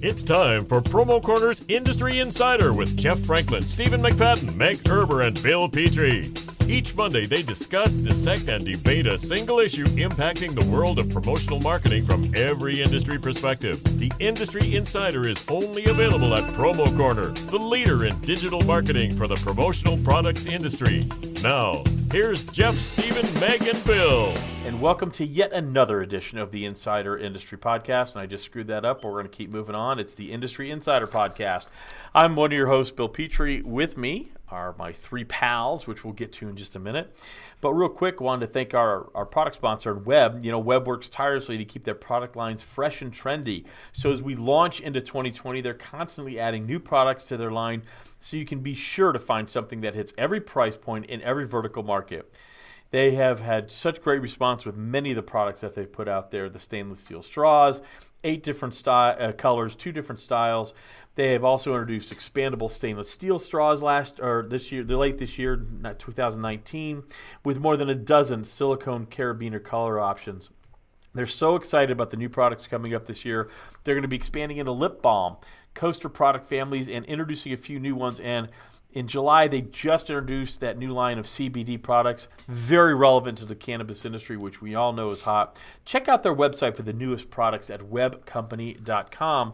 It's time for Promo Corner's Industry Insider with Jeff Franklin, Stephen McFadden, Meg Erber, and Bill Petrie. Each Monday, they discuss, dissect, and debate a single issue impacting the world of promotional marketing from every industry perspective. The Industry Insider is only available at Promo Corner, the leader in digital marketing for the promotional products industry. Now, here's Jeff, Stephen, Meg, and Bill. And welcome to yet another edition of the Insider Industry Podcast. And I just screwed that up, but we're going to keep moving on. It's the Industry Insider Podcast. I'm one of your hosts, Bill Petrie. With me are my three pals, which we'll get to in just a minute. But real quick, wanted to thank our, our product sponsor, Web. You know, Web works tirelessly to keep their product lines fresh and trendy. So as we launch into 2020, they're constantly adding new products to their line so you can be sure to find something that hits every price point in every vertical market. They have had such great response with many of the products that they've put out there the stainless steel straws, eight different style, uh, colors, two different styles. They have also introduced expandable stainless steel straws last or this year, late this year, 2019, with more than a dozen silicone carabiner color options. They're so excited about the new products coming up this year. They're going to be expanding into lip balm, coaster product families, and introducing a few new ones. And in July, they just introduced that new line of CBD products, very relevant to the cannabis industry, which we all know is hot. Check out their website for the newest products at webcompany.com.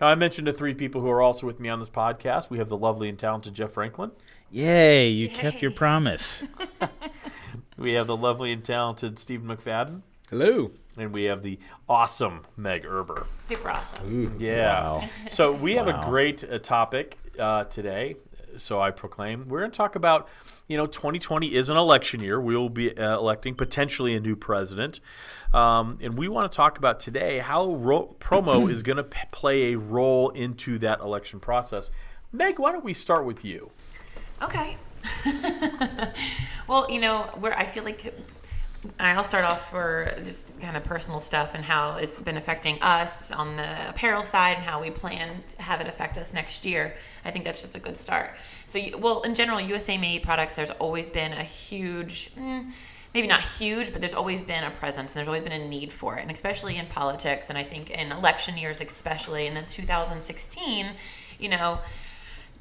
Now, I mentioned the three people who are also with me on this podcast. We have the lovely and talented Jeff Franklin. Yay, you Yay. kept your promise. we have the lovely and talented Stephen McFadden. Hello. And we have the awesome Meg Erber. Super awesome. Ooh, yeah. Wow. So we have wow. a great uh, topic uh, today so I proclaim. We're going to talk about, you know, 2020 is an election year. We will be uh, electing potentially a new president. Um, and we want to talk about today how ro- promo is going to p- play a role into that election process. Meg, why don't we start with you? Okay. well, you know, where I feel like I'll start off for just kind of personal stuff and how it's been affecting us on the apparel side and how we plan to have it affect us next year. I think that's just a good start. So, well, in general, USA made products, there's always been a huge, mm, maybe not huge, but there's always been a presence and there's always been a need for it. And especially in politics, and I think in election years, especially, and then 2016, you know,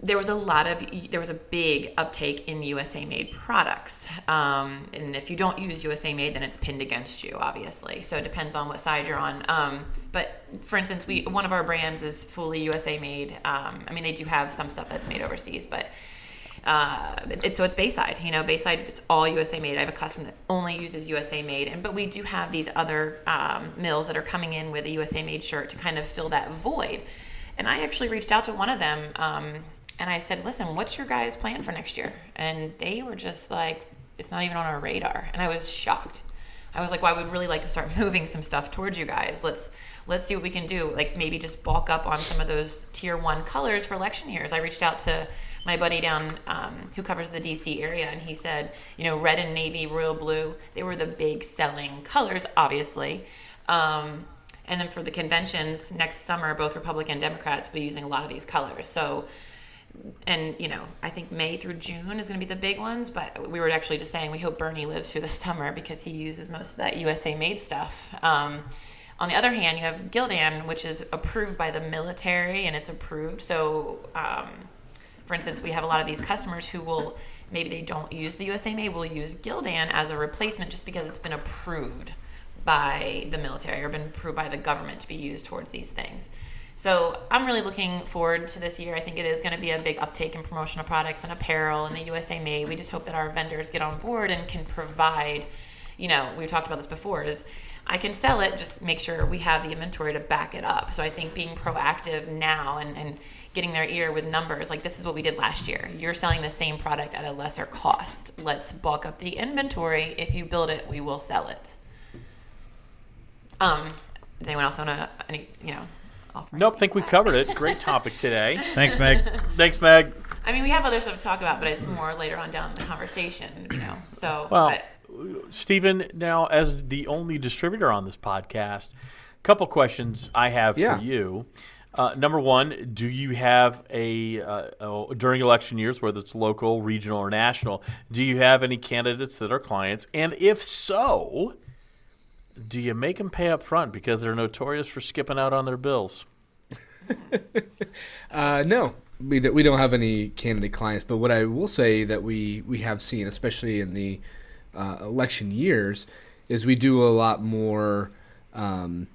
there was a lot of there was a big uptake in USA made products, um, and if you don't use USA made, then it's pinned against you, obviously. So it depends on what side you're on. Um, but for instance, we one of our brands is fully USA made. Um, I mean, they do have some stuff that's made overseas, but uh, so it's Bayside. You know, Bayside it's all USA made. I have a customer that only uses USA made, and but we do have these other um, mills that are coming in with a USA made shirt to kind of fill that void. And I actually reached out to one of them um, and I said, "Listen, what's your guys' plan for next year?" And they were just like, "It's not even on our radar." And I was shocked. I was like, "Well, I would really like to start moving some stuff towards you guys. Let's let's see what we can do. Like maybe just bulk up on some of those tier one colors for election years." I reached out to my buddy down um, who covers the DC area, and he said, you know, red and navy, royal blue, they were the big selling colors, obviously. Um, and then for the conventions next summer, both Republican and Democrats will be using a lot of these colors. So and you know, I think May through June is going to be the big ones. But we were actually just saying we hope Bernie lives through the summer because he uses most of that USA made stuff. Um, on the other hand, you have Gildan, which is approved by the military and it's approved. So, um, for instance, we have a lot of these customers who will maybe they don't use the USA made, will use Gildan as a replacement just because it's been approved by the military or been approved by the government to be used towards these things. So I'm really looking forward to this year. I think it is going to be a big uptake in promotional products and apparel and the USA Made. We just hope that our vendors get on board and can provide, you know, we've talked about this before, is I can sell it, just make sure we have the inventory to back it up. So I think being proactive now and, and getting their ear with numbers, like this is what we did last year. You're selling the same product at a lesser cost. Let's bulk up the inventory. If you build it, we will sell it. Um, does anyone else want to, any, you know, Nope, think we covered it. Great topic today. Thanks, Meg. Thanks, Meg. I mean, we have other stuff to talk about, but it's more later on down the conversation, you know. So, well, but. Stephen, now as the only distributor on this podcast, a couple questions I have yeah. for you. Uh, number one, do you have a uh, uh, during election years, whether it's local, regional, or national, do you have any candidates that are clients? And if so, do you make them pay up front because they're notorious for skipping out on their bills? uh, no, we do, we don't have any candidate clients. But what I will say that we we have seen, especially in the uh, election years, is we do a lot more. Um,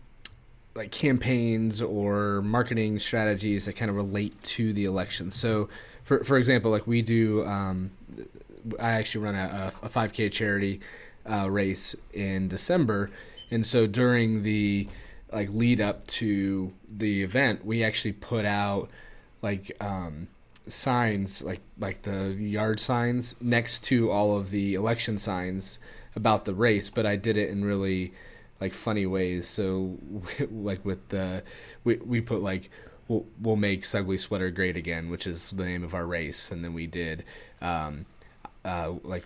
like campaigns or marketing strategies that kind of relate to the election. So, for for example, like we do, um, I actually run a, a 5K charity uh, race in December, and so during the like lead up to the event, we actually put out like um, signs, like like the yard signs next to all of the election signs about the race. But I did it in really like funny ways. So like with the we we put like we'll, we'll make Sugly Sweater great again, which is the name of our race, and then we did um, uh, like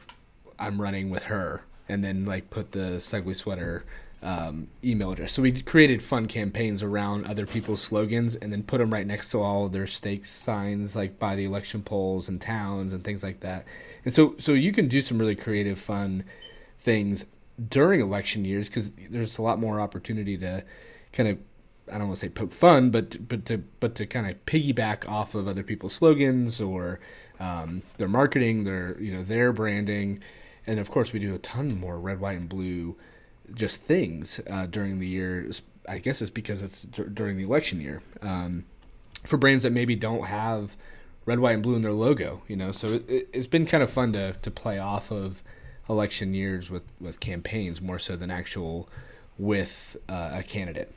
I'm running with her, and then like put the Sugly Sweater um, email address. So we created fun campaigns around other people's slogans, and then put them right next to all their stakes signs, like by the election polls and towns and things like that. And so so you can do some really creative, fun things during election years because there's a lot more opportunity to kind of I don't want to say poke fun, but but to but to kind of piggyback off of other people's slogans or um, their marketing, their you know their branding, and of course we do a ton more red, white, and blue just things uh, during the year. I guess it's because it's d- during the election year um, for brands that maybe don't have red, white, and blue in their logo. You know, so it, it's been kind of fun to to play off of election years with with campaigns more so than actual with uh, a candidate.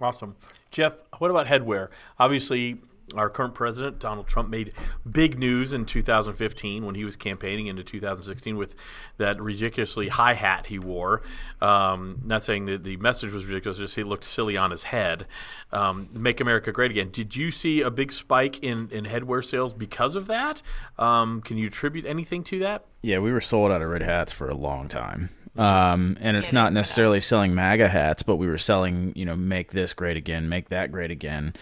Awesome, Jeff. What about headwear? Obviously, our current president Donald Trump made big news in 2015 when he was campaigning into 2016 with that ridiculously high hat he wore. Um, not saying that the message was ridiculous, just he looked silly on his head. Um, Make America Great Again. Did you see a big spike in in headwear sales because of that? Um, can you attribute anything to that? Yeah, we were sold out of red hats for a long time. Um, and it's not necessarily selling MAGA hats, but we were selling, you know, make this great again, make that great again.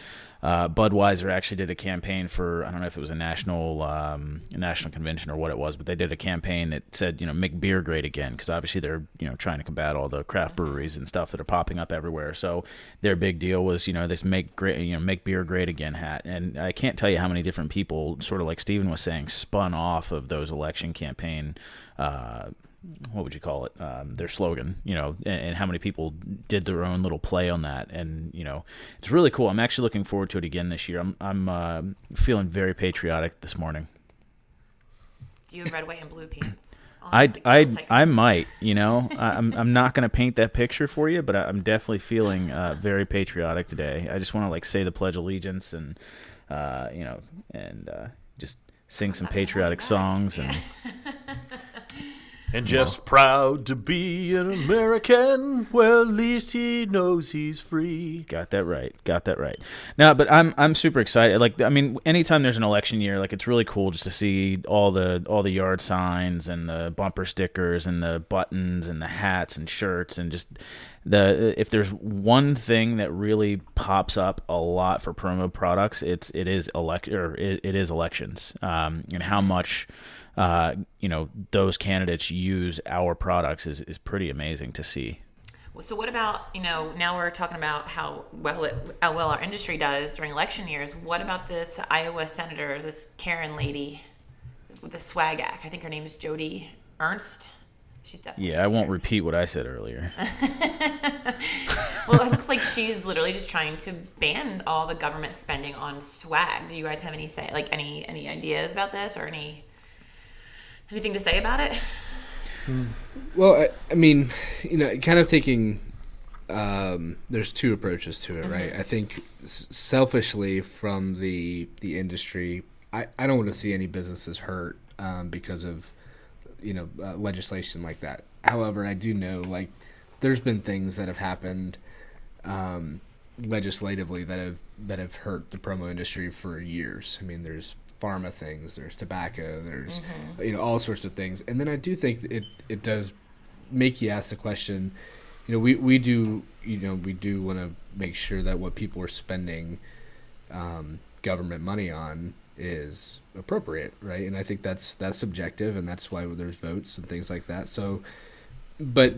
Uh, Budweiser actually did a campaign for I don't know if it was a national um, a national convention or what it was, but they did a campaign that said you know make beer great again because obviously they're you know trying to combat all the craft breweries and stuff that are popping up everywhere. So their big deal was you know this make great you know make beer great again hat, and I can't tell you how many different people sort of like Stephen was saying spun off of those election campaign. Uh, what would you call it? Um, their slogan, you know, and, and, how many people did their own little play on that, and you know, it's really cool. I'm actually looking forward to it again this year. I'm I'm uh, feeling very patriotic this morning. Do you have red, white, and blue pants? I I I might, you know, I'm I'm not gonna paint that picture for you, but I'm definitely feeling uh, very patriotic today. I just want to like say the Pledge of Allegiance and uh, you know, and uh, just sing some patriotic songs and. And just proud to be an American. Well, at least he knows he's free. Got that right. Got that right. Now, but I'm I'm super excited. Like, I mean, anytime there's an election year, like it's really cool just to see all the all the yard signs and the bumper stickers and the buttons and the hats and shirts and just the if there's one thing that really pops up a lot for promo products, it's it is elect or it, it is elections um, and how much uh, you know those candidates use our products is is pretty amazing to see. So what about you know now we're talking about how well it, how well our industry does during election years. What about this Iowa senator, this Karen lady with the swag act? I think her name is Jody Ernst. She's definitely yeah. I won't repeat what I said earlier. well, it looks like she's literally just trying to ban all the government spending on swag. Do you guys have any say, like any any ideas about this or any? Anything to say about it? Well, I, I mean, you know, kind of taking. Um, there's two approaches to it, mm-hmm. right? I think selfishly from the the industry, I, I don't want to see any businesses hurt um, because of you know uh, legislation like that. However, I do know like there's been things that have happened um, legislatively that have that have hurt the promo industry for years. I mean, there's pharma things. There's tobacco. There's mm-hmm. you know all sorts of things. And then I do think it it does make you ask the question. You know, we we do you know we do want to make sure that what people are spending um, government money on is appropriate, right? And I think that's that's subjective, and that's why there's votes and things like that. So but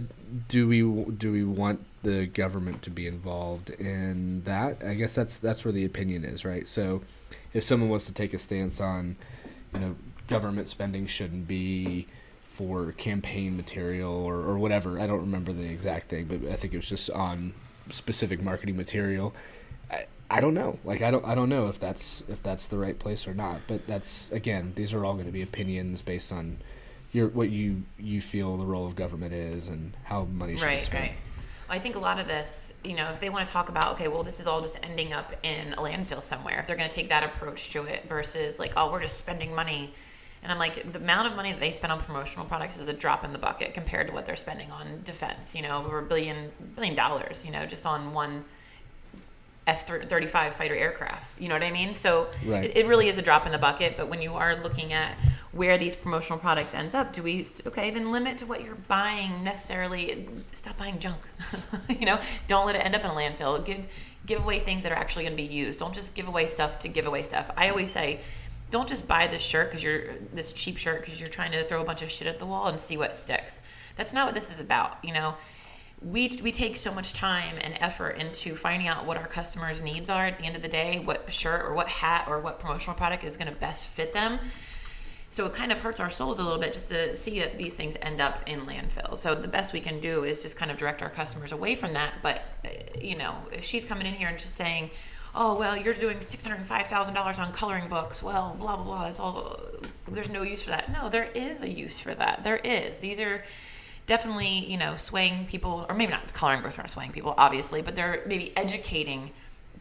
do we do we want the government to be involved in that? I guess that's that's where the opinion is, right? So, if someone wants to take a stance on, you know, government spending shouldn't be for campaign material or, or whatever. I don't remember the exact thing, but I think it was just on specific marketing material. I, I don't know. Like I don't I don't know if that's if that's the right place or not. But that's again, these are all going to be opinions based on your what you you feel the role of government is and how money should be spent. right. I think a lot of this, you know, if they want to talk about, okay, well, this is all just ending up in a landfill somewhere, if they're going to take that approach to it versus like, oh, we're just spending money. And I'm like, the amount of money that they spend on promotional products is a drop in the bucket compared to what they're spending on defense. You know, over a billion billion dollars. You know, just on one F thirty five fighter aircraft. You know what I mean? So Right. it, it really is a drop in the bucket. But when you are looking at where these promotional products ends up, do we okay then limit to what you're buying necessarily? Stop buying junk. you know, don't let it end up in a landfill. Give give away things that are actually going to be used. Don't just give away stuff to give away stuff. I always say. Don't just buy this shirt because you're this cheap shirt because you're trying to throw a bunch of shit at the wall and see what sticks. That's not what this is about. You know, we we take so much time and effort into finding out what our customers' needs are at the end of the day, what shirt or what hat or what promotional product is going to best fit them. So it kind of hurts our souls a little bit just to see that these things end up in landfill. So the best we can do is just kind of direct our customers away from that. But you know, if she's coming in here and just saying, "Oh well, you're doing six hundred five thousand dollars on coloring books," well, blah blah blah. That's all. There's no use for that. No, there is a use for that. There is. These are definitely you know swaying people, or maybe not coloring books aren't swaying people, obviously, but they're maybe educating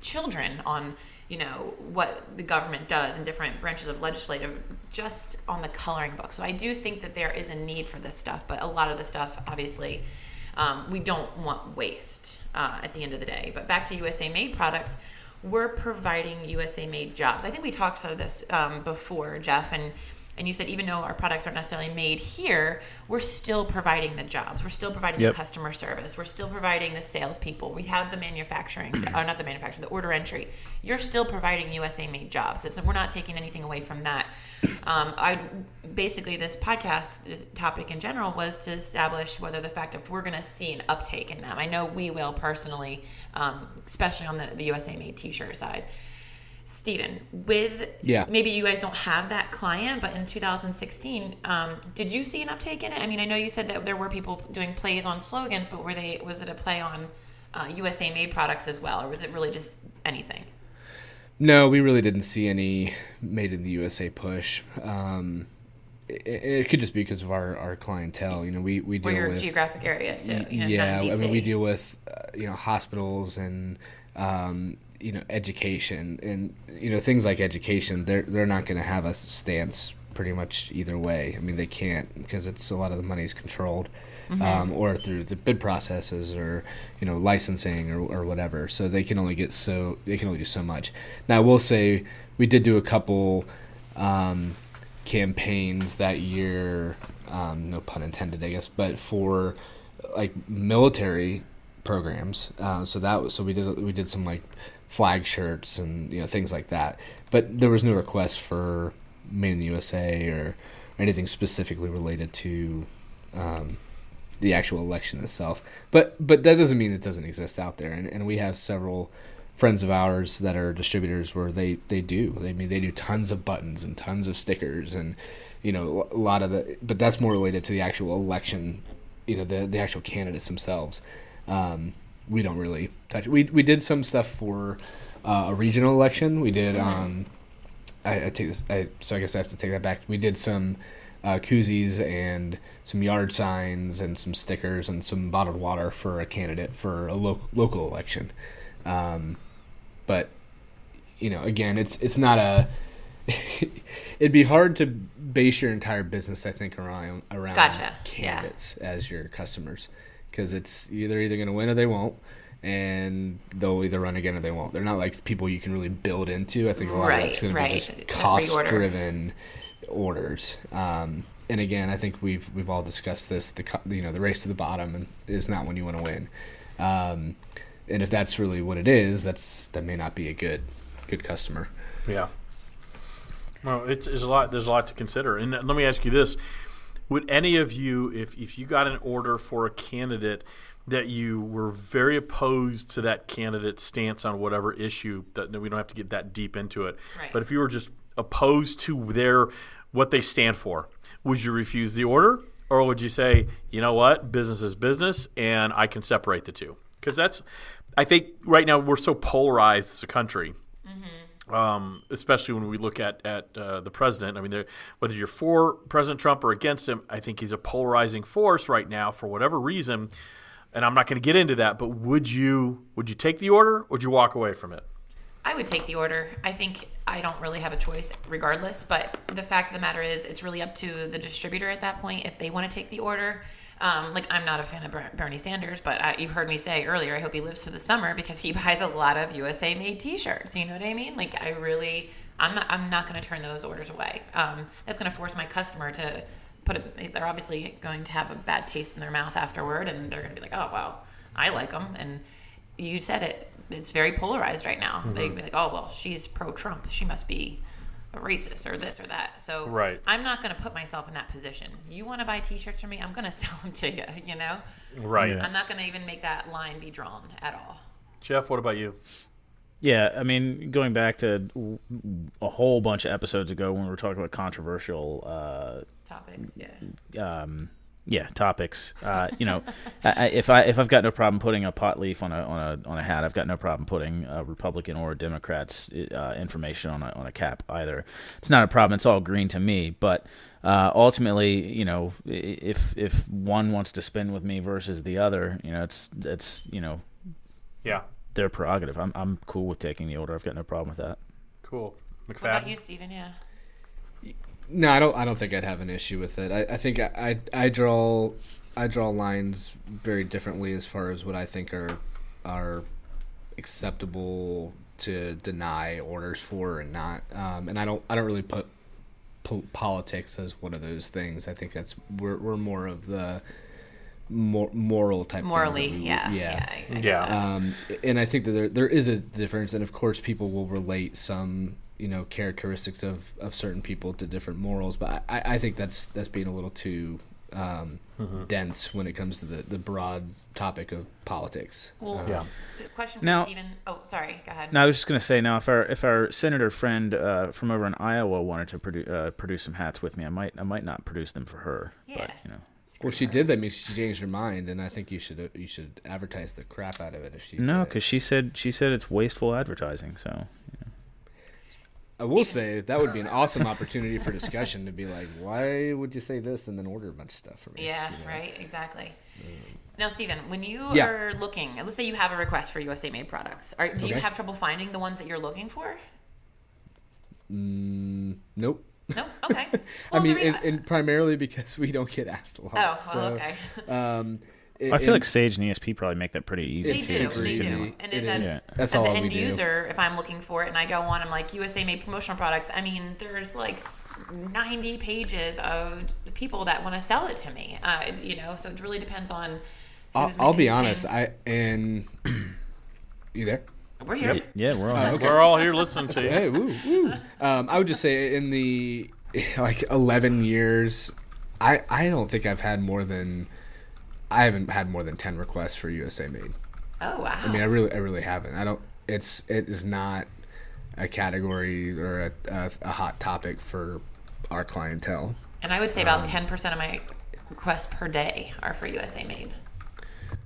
children on you know what the government does in different branches of legislative just on the coloring book. So i do think that there is a need for this stuff but a lot of the stuff obviously um, we don't want waste uh, at the end of the day. But back to usa made products we're providing usa made jobs. I think we talked about this um, before jeff and and you said even though our products aren't necessarily made here, we're still providing the jobs. We're still providing Yep. the customer service. We're still providing the salespeople. We have the manufacturing, or not the manufacturing, the order entry. You're still providing USA made jobs. It's, we're not taking anything away from that. Um, I basically this podcast topic in general was to establish whether the fact if we're going to see an uptake in them. I know we will personally, um, especially on the, the USA made T-shirt side. Stephen, with Yeah. maybe you guys don't have that client, but in 2016, um, did you see an uptake in it? I mean, I know you said that there were people doing plays on slogans, but were they was it a play on uh, USA made products as well, or was it really just anything? No, we really didn't see any made in the USA push. Um, it, it could just be because of our, our clientele. You know, we, we Or deal your with geographic area too? You know, yeah, I mean, we deal with uh, you know hospitals and um, you know education and you know things like education. They're they're not going to have a stance pretty much either way. I mean, they can't because it's a lot of the money is controlled. Mm-hmm. Um, or through the bid processes, or you know licensing, or, or whatever. So they can only get so they can only do so much. Now I will say we did do a couple um, campaigns that year. Um, no pun intended, I guess, but for like military programs. Uh, so that was so we did we did some like flag shirts and you know things like that. But there was no request for made in the USA or anything specifically related to um, the actual election itself. But but that doesn't mean it doesn't exist out there. And, and we have several friends of ours that are distributors where they they do. They I mean they do tons of buttons and tons of stickers and you know a lot of the. But that's more related to the actual election. You know the the actual candidates themselves. Um, we don't really touch. We we did some stuff for uh, a regional election. We did. Um, I, I take this. I, so I guess I have to take that back. We did some uh, koozies and some yard signs and some stickers and some bottled water for a candidate for a lo- local election. Um, but you know, again, it's it's not a. it'd be hard to base your entire business, I think, around around Gotcha. Yeah. candidates as your customers, because it's they're either going to win or they won't, and they'll either run again or they won't. They're not like people you can really build into. I think a lot Right, of that's going to be just cost driven orders. Um, and again, I think we've we've all discussed this. The you know the race to the bottom is not when you want to win. Um, and if that's really what it is, that's that may not be a good good customer. Yeah. Well, it's, it's a lot. There's a lot to consider. And let me ask you this: would any of you, if if you got an order for a candidate that you were very opposed to that candidate's stance on whatever issue, that we don't have to get that deep into it, Right. but if you were just opposed to their what they stand for, would you refuse the order, or would you say, you know what, business is business, and I can separate the two? Because that's, I think, right now we're so polarized as a country mm-hmm. Um, especially when we look at at uh, the president. I mean, whether you're for President Trump or against him, I think he's a polarizing force right now for whatever reason. And I'm not going to get into that, but would you would you take the order? or Would you walk away from it? I would take the order. I think I don't really have a choice regardless, but the fact of the matter is, it's really up to the distributor at that point if they want to take the order. Um, like, I'm not a fan of Bernie Sanders, but I, you heard me say earlier, I hope he lives to the summer because he buys a lot of USA made t shirts. You know what I mean? Like, I really, I'm not, I'm not going to turn those orders away. Um, that's going to force my customer to put it, they're obviously going to have a bad taste in their mouth afterward, and they're going to be like, oh, well, I like them. And you said it. It's very polarized right now. They'd be like, "Oh well, she's pro-Trump. She must be a racist or this or that." So Right. I'm not going to put myself in that position. You want to buy T-shirts from me? I'm going to sell them to you. You know, Right. Yeah. I'm not going to even make that line be drawn at all. Jeff, what about you? Yeah, I mean, going back to a whole bunch of episodes ago when we were talking about controversial, uh, Topics, yeah. um, yeah, topics. Uh, you know, I, I- if I if I've got no problem putting a pot leaf on a on a on a hat, I've got no problem putting a Republican or a Democrat's uh, information on a on a cap either. It's not a problem. It's all green to me, but. Uh, ultimately, you know, if if one wants to spin with me versus the other, you know, it's it's you know Yeah. their prerogative. I'm I'm cool with taking the order. I've got no problem with that. Cool. What about you, Stephen? Yeah. No, I don't. I don't think I'd have an issue with it. I, I think I, I I draw I draw lines very differently as far as what I think are are acceptable to deny orders for and not. Um, and I don't I don't really put po- politics as one of those things. I think that's we're we're more of the mor- moral type. things that Morally, we- yeah, yeah. yeah. I- I get Yeah. Um, and I think that there there is a difference, and of course, people will relate some you know characteristics of, of certain people to different morals. But I, I think that's that's being a little too um, dense when it comes to the, the broad topic of politics. Well, Yeah. question for Now- Stephen. Oh, sorry. Go ahead. No, I was just going to say now, if our if our senator friend uh, from over in Iowa wanted to produ- uh, produce some hats with me, I might I might not produce them for her. Yeah. But you know, Well, she did. That means she changed her mind, and I think you should you should advertise the crap out of it if she. no, because she said she said it's wasteful advertising. So I will say that would be an awesome opportunity for discussion to be like, why would you say this and then order a bunch of stuff for me? Yeah, you know? right, exactly. Now, Stephen, when you Yeah. are looking, let's say you have a request for USA made products, are, do you have trouble finding the ones that you're looking for? Mm, nope. No? Okay. I mean, and, and primarily because we don't get asked a lot. oh, well, so, okay. Um, I feel like Sage and ESP probably make that pretty easy. They It's do, too, super they 'cause, you do. And It as, as, is. Yeah. That's as all an we end do. user, if I'm looking for it and I go on, I'm like USA made promotional products. I mean, there's like 90 pages of people that want to sell it to me. Uh, you know, so it really depends on. I'll, I'll be honest. paying. I and you there? We're here. Yeah, we're all. Oh, okay. We're all here listening to you. Hey, woo, woo. Um, I would just say in the like 11 years, I I don't think I've had more than I haven't had more than 10 requests for USA made. Oh wow. I mean, I really I really haven't. I don't. It's it is not a category or a, a, a hot topic for our clientele. and I would say Um, about 10% of my requests per day are for USA made.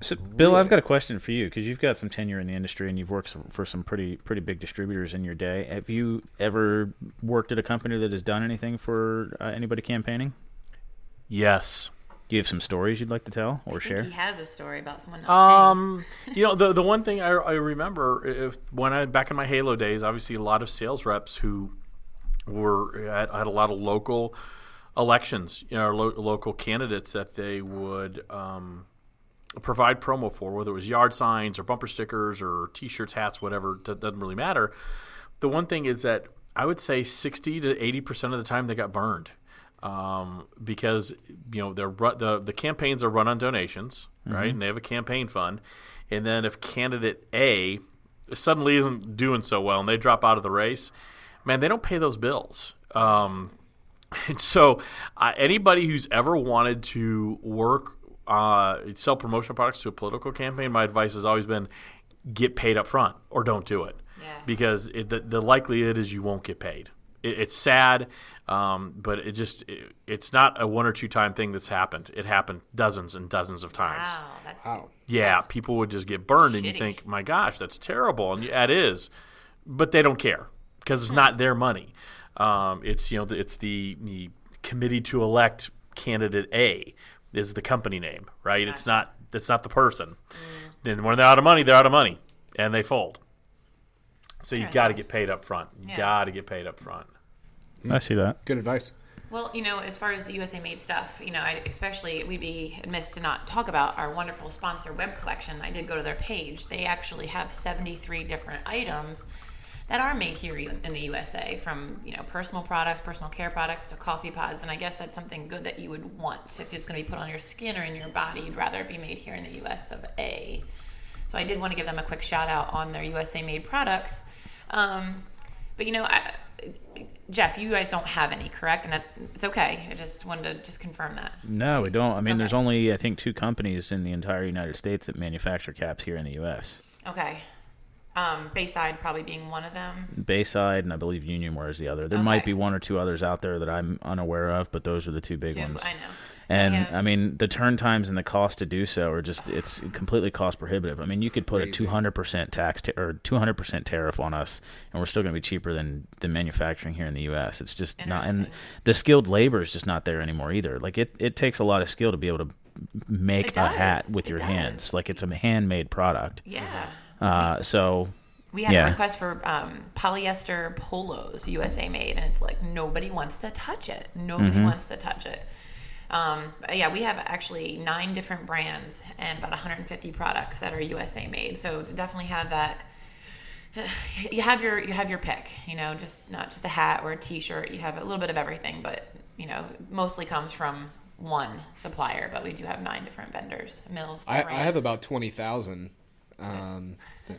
So, Bill, I've got a question for you because you've got some tenure in the industry and you've worked for some pretty pretty big distributors in your day. Have you ever worked at a company that has done anything for uh, anybody campaigning? Yes. Do you have some stories you'd like to tell or I think share? he has a story about someone not Um, you know, the the one thing I, I remember if when I back in my Halo days, obviously a lot of sales reps who were had, had a lot of local elections, you know, lo- local candidates that they would um, provide promo for, whether it was yard signs or bumper stickers or T-shirts, hats, whatever. That doesn't really matter. The one thing is that I would say sixty to eighty percent of the time they got burned. Um, because you know they're ru- the the campaigns are run on donations, right? And they have a campaign fund, and then if candidate A suddenly isn't doing so well and they drop out of the race, man, they don't pay those bills. Um, And so, uh, anybody who's ever wanted to work, uh, sell promotional products to a political campaign, my advice has always been get paid up front or don't do it. Yeah. Because it, the, the likelihood is you won't get paid. It, it's sad, um, but it just it, it's not a one or two time thing that's happened. It happened dozens and dozens of times. Wow, that's Yeah, people would just get burned, and you think, "My gosh, that's terrible," and yeah, it is, but they don't care because it's not their money. Um, it's you know, the- it's the, the committee to elect candidate A is the company name, right? It's not it's not the person. Then when they're out of money, they're out of money, and they fold. So you got to get paid up front. You Yeah. got to get paid up front. I see that. Good advice. Well, you know, as far as the USA made stuff, you know, I, especially we'd be amiss to not talk about our wonderful sponsor web collection. I did go to their page. They actually have 73 different items that are made here in the USA from, you know, personal products, personal care products to coffee pods. And I guess that's something good that you would want. If it's going to be put on your skin or in your body, you'd rather it be made here in the US of A. So I did want to give them a quick shout out on their USA made products. Um, but you know, I, Jeff, you guys don't have any, correct? And that, it's okay. I just wanted to just confirm that. No, we don't. I mean, there's only I think two companies in the entire United States that manufacture caps here in the U.S. Okay. Um, Bayside probably being one of them. Bayside and I believe Unionwear is the other. There might be one or two others out there that I'm unaware of, but those are the two big Two, ones. I know. And Yeah. I mean, the turn times and the cost to do so are just it's completely cost prohibitive. I mean, you could put a 200% tax ta- or 200% tariff on us and we're still going to be cheaper than than manufacturing here in the US. It's just not and the skilled labor is just not there anymore either. Like it it takes a lot of skill to be able to make a hat with It your does. hands. Like it's a handmade product. Yeah. Uh, so We had Yeah. a request for um, polyester polos, USA made, and it's like nobody wants to touch it. Nobody Mm-hmm. wants to touch it. Um, yeah, we have actually nine different brands and about 150 products that are USA made. So definitely have that. You have your you have your pick. You know, just not just a hat or a T-shirt. You have a little bit of everything, but you know, mostly comes from one supplier. But we do have nine different vendors, mills. I, I have about twenty thousand. Um,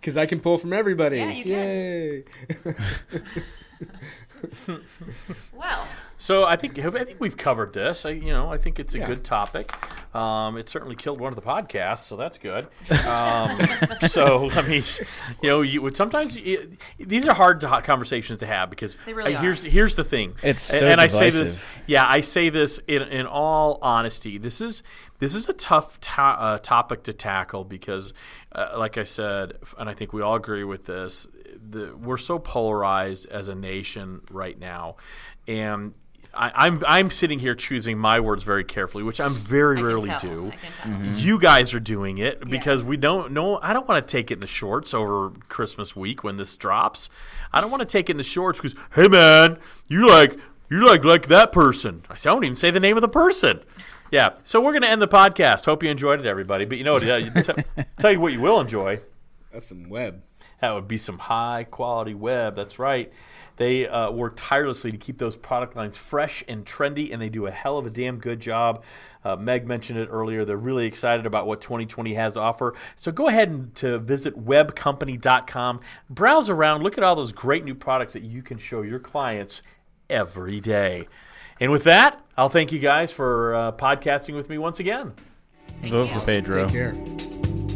because I can pull from everybody. Yeah, you can. Yay! well. So I think I think we've covered this. I, you know, I think it's a Yeah. good topic. Um, it certainly killed one of the podcasts, so that's good. Um, so I mean, you know, you would sometimes you, these are hard to, conversations to have because They really uh, here's are. here's the thing. It's A- so and I say this, divisive. yeah, I say this in in all honesty. This is this is a tough to- uh, topic to tackle because, uh, like I said, and I think we all agree with this. The, we're so polarized as a nation right now, and I, I'm I'm sitting here choosing my words very carefully, which I'm very I can rarely tell. do. I can tell. Mm-hmm. You guys are doing it because we don't know. I don't want to take it in the shorts over Christmas week when this drops. I don't want to take it in the shorts because, hey man, you like you like like that person. I say I won't even say the name of the person. Yeah. So we're gonna end the podcast. Hope you enjoyed it, everybody. But you know what? Yeah, t- tell you what you will enjoy. That's some web. That would be some high quality web. That's right. They uh, work tirelessly to keep those product lines fresh and trendy, and they do a hell of a damn good job. Uh, Meg mentioned it earlier. They're really excited about what 2020 has to offer. So go ahead and to visit webcompany.com, browse around, look at all those great new products that you can show your clients every day. And with that, I'll thank you guys for uh, podcasting with me once again. vote for Pedro.